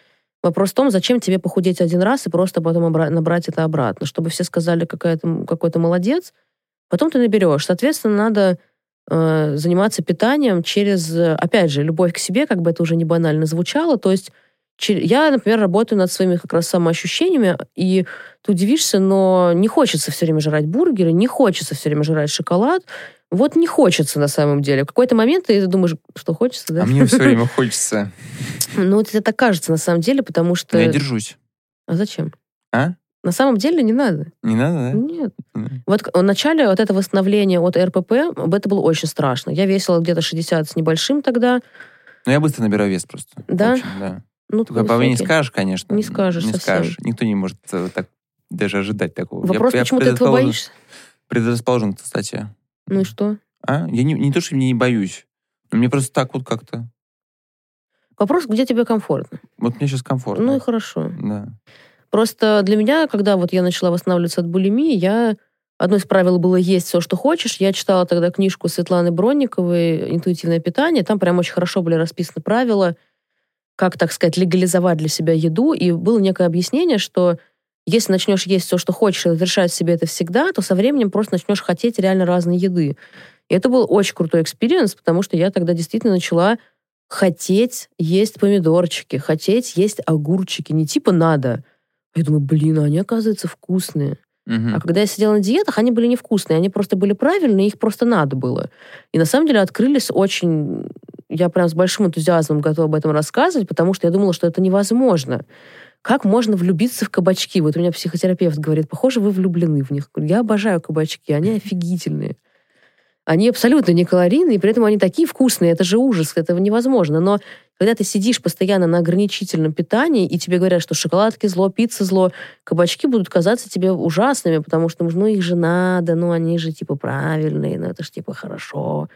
Вопрос в том, зачем тебе похудеть один раз и просто потом набрать это обратно, чтобы все сказали, какая ты, какой ты молодец, потом ты наберешь. Соответственно, надо э, заниматься питанием через, э, опять же, любовь к себе, как бы это уже не банально звучало, то есть я, например, работаю над своими как раз самоощущениями, и ты удивишься, но не хочется все время жрать бургеры, не хочется все время жрать шоколад. Вот не хочется на самом деле. В какой-то момент ты думаешь, что хочется, да?
А мне все *laughs* время хочется.
Ну, тебе так кажется на самом деле, потому что...
Но я держусь.
А зачем?
А?
На самом деле не надо.
Не надо,
Нет.
да?
Вот в начале вот это восстановление от РПП, это было очень страшно. Я весила где-то 60 с небольшим тогда.
Ну, я быстро набираю вес просто.
Да?
Очень, да.
Ну,
Только по мне не скажешь, конечно.
Не скажешь
Не
совсем.
скажешь. Никто не может э, так даже ожидать такого. Я-
Вопрос,
я
почему ты этого боишься?
Предрасположен, кстати.
Ну и что?
А? Я не, не то, что мне не боюсь. Мне просто так вот как-то...
Вопрос, где тебе комфортно.
Вот мне сейчас комфортно.
Ну и хорошо.
Да.
Просто для меня, когда вот я начала восстанавливаться от булимии, я... Одно из правил было есть все, что хочешь. Я читала тогда книжку Светланы Бронниковой «Интуитивное питание». Там прям очень хорошо были расписаны правила, как, так сказать, легализовать для себя еду. И было некое объяснение, что если начнешь есть все, что хочешь, и разрешать себе это всегда, то со временем просто начнешь хотеть реально разной еды. И это был очень крутой experience, потому что я тогда действительно начала хотеть есть помидорчики, хотеть есть огурчики. Не типа надо. Я думаю, блин, а они, оказывается, вкусные.
Мгм.
А когда я сидела на диетах, они были невкусные, они просто были правильные, их просто надо было. И на самом деле открылись очень... Я прям с большим энтузиазмом готова об этом рассказывать, потому что я думала, что это невозможно. Как можно влюбиться в кабачки? Вот у меня психотерапевт говорит, похоже, вы влюблены в них. Я обожаю кабачки, они *laughs* офигительные. Они абсолютно не калорийные, и при этом они такие вкусные. Это же ужас, это невозможно. Но когда ты сидишь постоянно на ограничительном питании, и тебе говорят, что шоколадки зло, пицца зло, кабачки будут казаться тебе ужасными, потому что, ну, их же надо, ну, они же, типа, правильные, ну, это же, типа, хорошо.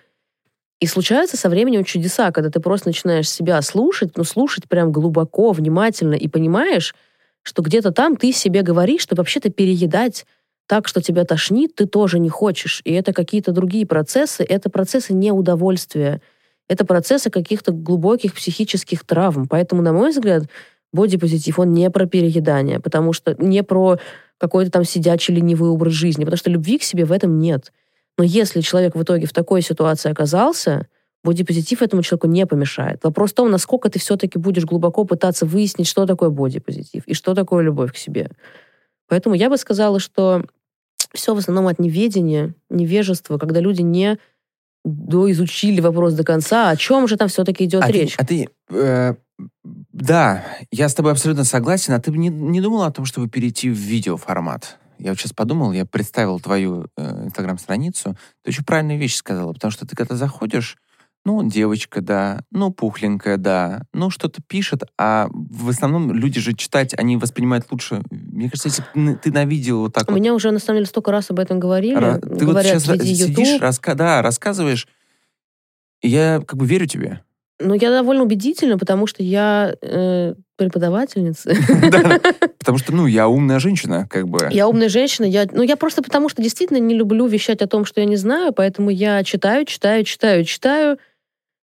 И случаются со временем чудеса, когда ты просто начинаешь себя слушать, ну, слушать прям глубоко, внимательно, и понимаешь, что где-то там ты себе говоришь, что вообще-то переедать так, что тебя тошнит, ты тоже не хочешь. И это какие-то другие процессы, это процессы неудовольствия, это процессы каких-то глубоких психических травм. Поэтому, на мой взгляд, бодипозитив, он не про переедание, потому что не про какой-то там сидячий ленивый образ жизни, потому что любви к себе в этом нет. Но если человек в итоге в такой ситуации оказался, бодипозитив этому человеку не помешает. Вопрос в том, насколько ты все-таки будешь глубоко пытаться выяснить, что такое бодипозитив и что такое любовь к себе. Поэтому я бы сказала, что все в основном от неведения, невежества, когда люди не доизучили вопрос до конца, о чем же там все-таки идет
а
речь.
Ты, а ты... э, да, я с тобой абсолютно согласен. А ты бы не, не думала о том, чтобы перейти в видеоформат? Я вот сейчас подумал, я представил твою э, инстаграм-страницу. Ты очень правильную вещь сказала, потому что ты когда заходишь, ну, девочка, да, ну, пухленькая, да, ну, что-то пишет, а в основном люди же читать, они воспринимают лучше. Мне кажется, если ты на видео вот так
У
вот
меня уже, на самом деле, столько раз об этом говорили.
Ра- Ты вот
Говорят,
сейчас
веди
сидишь, раска- да, рассказываешь, и я как бы верю тебе.
Ну, я довольно убедительна, потому что я э, преподавательница. *laughs*
Потому что, ну, я умная женщина, как бы.
Я умная женщина. Я, ну, я просто потому что действительно не люблю вещать о том, что я не знаю, поэтому я читаю, читаю, читаю, читаю,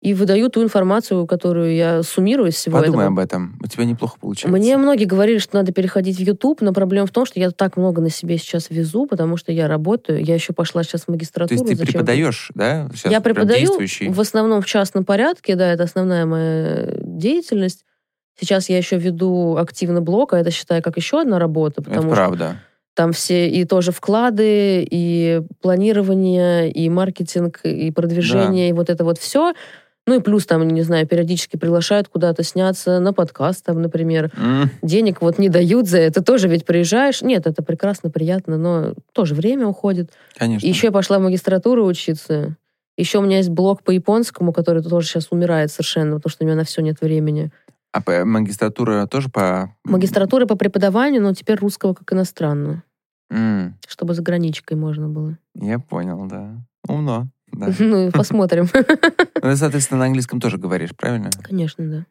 и выдаю ту информацию, которую я суммирую из всего
Подумай
этого.
об этом. У тебя неплохо получается.
Мне многие говорили, что надо переходить в YouTube, но проблема в том, что я так много на себе сейчас везу, потому что я работаю. Я еще пошла сейчас в
То
магистратуру.
есть ты
Зачем?
преподаешь, да? Сейчас
Я преподаю в основном в частном порядке, да, это основная моя деятельность. Сейчас я еще веду активно блог, а это считаю как еще одна работа,
Это
потому что
правда.
там все и тоже вклады, и планирование, и маркетинг, и продвижение, и вот это вот все. Ну и плюс там, не знаю, периодически приглашают куда-то сняться на подкаст, там, например.
М,
Денег вот не дают за это. Тоже ведь приезжаешь. Нет, это прекрасно, приятно, но тоже время уходит.
Конечно.
И еще я пошла в магистратуру учиться. Еще у меня есть блог по японскому, который тоже сейчас умирает совершенно, потому что у меня на все нет времени.
А магистратура тоже по...
Магистратура по преподаванию, но теперь русского как иностранного,
М,
чтобы за граничкой можно было.
Я понял, да. Умно. Да. *laughs*
Ну, посмотрим. *laughs*
Ну, соответственно, на английском тоже говоришь, правильно?
Конечно, да.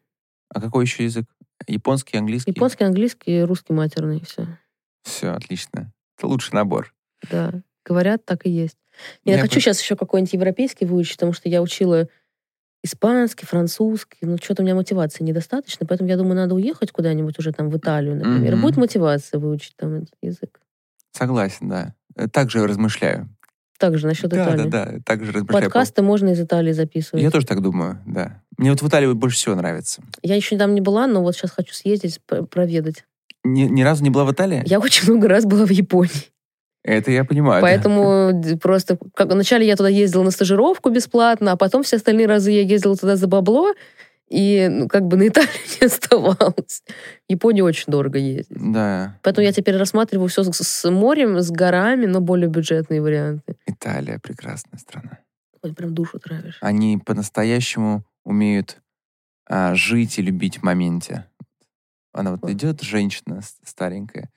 А какой еще язык? Японский, английский?
Японский, английский, русский матерный, все.
Все, отлично. Это лучший набор.
Да. Говорят, так и есть. Я,
Я
хочу
бы-
сейчас еще какой-нибудь европейский выучить, потому что я учила испанский, французский, ну что-то у меня мотивации недостаточно, поэтому я думаю, надо уехать куда-нибудь уже там в Италию, например.
Мгм.
Будет мотивация выучить там этот язык.
Согласен, да. Э, Также размышляю.
Также насчет
да,
Италии.
да, да. Также размышляю.
Подкасты можно из Италии записывать.
Я тоже так думаю, да. Мне вот в Италии больше всего нравится.
Я еще там не была, но вот сейчас хочу съездить, проведать.
Ни, ни разу не была в Италии?
Я очень много раз была в Японии.
Это я понимаю. да.
Поэтому д- просто... Как, вначале я туда ездила на стажировку бесплатно, а потом все остальные разы я ездила туда за бабло, и ну, как бы на Италию *laughs* не оставалось. В Японию очень дорого ездить.
Да,
Поэтому я теперь рассматриваю все с, с морем, с горами, но более бюджетные варианты.
Италия прекрасная страна.
Ой, прям душу травишь.
Они по-настоящему умеют а, жить и любить в моменте. Она вот
Вот.
идет, женщина старенькая,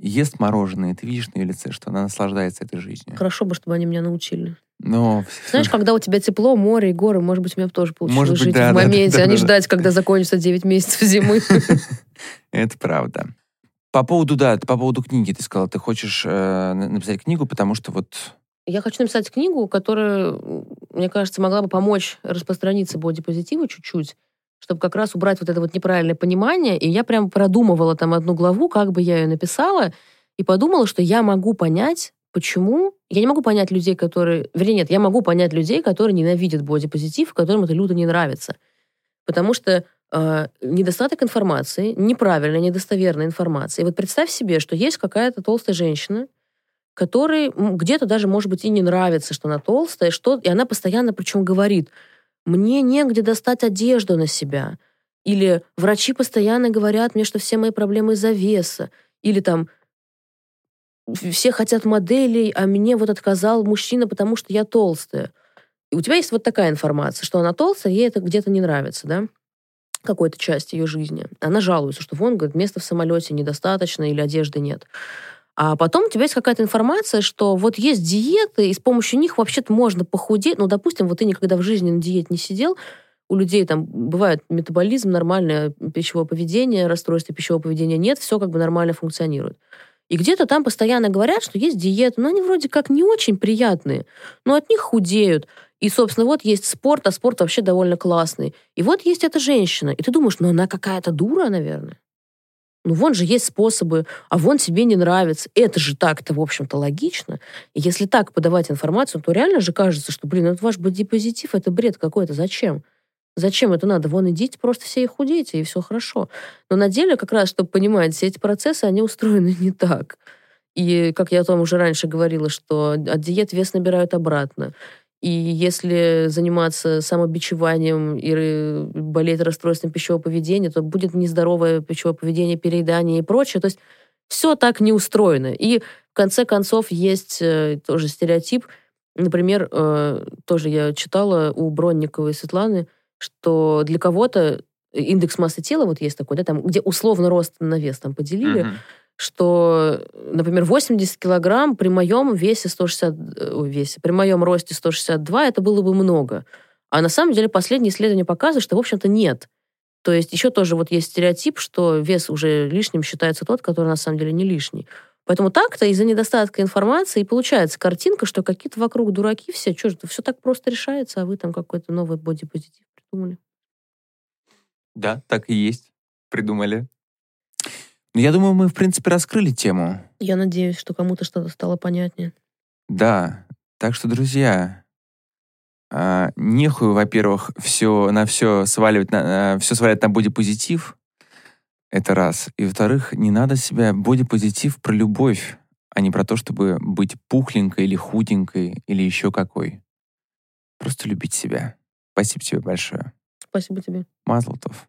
ест мороженое, ты видишь на ее лице, что она наслаждается этой жизнью.
Хорошо бы, чтобы они меня научили.
Но
Знаешь, когда у тебя тепло, море и горы, может быть, у меня тоже получилось
Может быть,
жить
да,
в
да, да,
моменте,
да,
а не
да, да.
ждать, когда закончится 9 месяцев зимы. *laughs*
это правда. По поводу, да, по поводу книги ты сказала, ты хочешь э, на- написать книгу, потому что вот
Я хочу написать книгу, которая, мне кажется, могла бы помочь распространиться бодипозитиву чуть-чуть, чтобы как раз убрать вот это вот неправильное понимание. И я прям продумывала там одну главу, как бы я ее написала, и подумала, что я могу понять, почему... Я не могу понять людей, которые... Вернее, нет, я могу понять людей, которые ненавидят бодипозитив, которым это люто не нравится. Потому что э, недостаток информации, неправильная, недостоверная информация. И вот представь себе, что есть какая-то толстая женщина, которой где-то даже, может быть, и не нравится, что она толстая, что, и она постоянно причем говорит, мне негде достать одежду на себя. Или врачи постоянно говорят мне, что все мои проблемы из-за веса. Или там все хотят моделей, а мне вот отказал мужчина, потому что я толстая. И у тебя есть вот такая информация, что она толстая, ей это где-то не нравится, да? какой-то части ее жизни. Она жалуется, что вон, говорит, места в самолете недостаточно или одежды нет. А потом у тебя есть какая-то информация, что вот есть диеты, и с помощью них вообще-то можно похудеть. Ну, допустим, вот ты никогда в жизни на диете не сидел, у людей там бывает метаболизм, нормальное пищевое поведение, расстройство пищевого поведения нет, все как бы нормально функционирует. И где-то там постоянно говорят, что есть диеты, но они вроде как не очень приятные, но от них худеют. И, собственно, вот есть спорт, а спорт вообще довольно классный. И вот есть эта женщина. И ты думаешь, ну она какая-то дура, наверное. Ну вон же есть способы, а вон тебе не нравится. Это же так-то, в общем-то, логично. И если так подавать информацию, то реально же кажется, что, блин, это ваш бодипозитив, это бред какой-то. Зачем? Зачем это надо? Вон идите, просто все и худейте, и все хорошо. Но на деле, как раз, чтобы понимать, все эти процессы, они устроены не так. И, как я о том уже раньше говорила, что от диет вес набирают обратно. И если заниматься самобичеванием и болеть расстройством пищевого поведения, то будет нездоровое пищевое поведение, переедание и прочее. То есть все так не устроено. И в конце концов есть э, тоже стереотип. Например, э, тоже я читала у Бронниковой Светланы, что для кого-то индекс массы тела, вот есть такой, да, там, где условно рост на вес там поделили,
Мгм.
Что, например, 80 килограмм при моем весе 160, э, ой, весе, при моем росте 162 это было бы много. А на самом деле последние исследования показывают, что, в общем-то, нет. То есть еще тоже вот есть стереотип, что вес уже лишним считается тот, который на самом деле не лишний. Поэтому так-то из-за недостатка информации и получается картинка, что какие-то вокруг дураки все, что же, все так просто решается, а вы там какой-то новый бодипозитив придумали.
Да, так и есть. Придумали. Ну, я думаю, мы, в принципе, раскрыли тему.
Я надеюсь, что кому-то что-то стало понятнее.
Да. Так что, друзья, а, нехуй, во-первых, все на все сваливать, на, а, все свалять на бодипозитив. Это раз. И, во-вторых, не надо себя бодипозитив про любовь, а не про то, чтобы быть пухленькой или худенькой или еще какой. Просто любить себя. Спасибо тебе большое.
Спасибо тебе.
Мазлтов.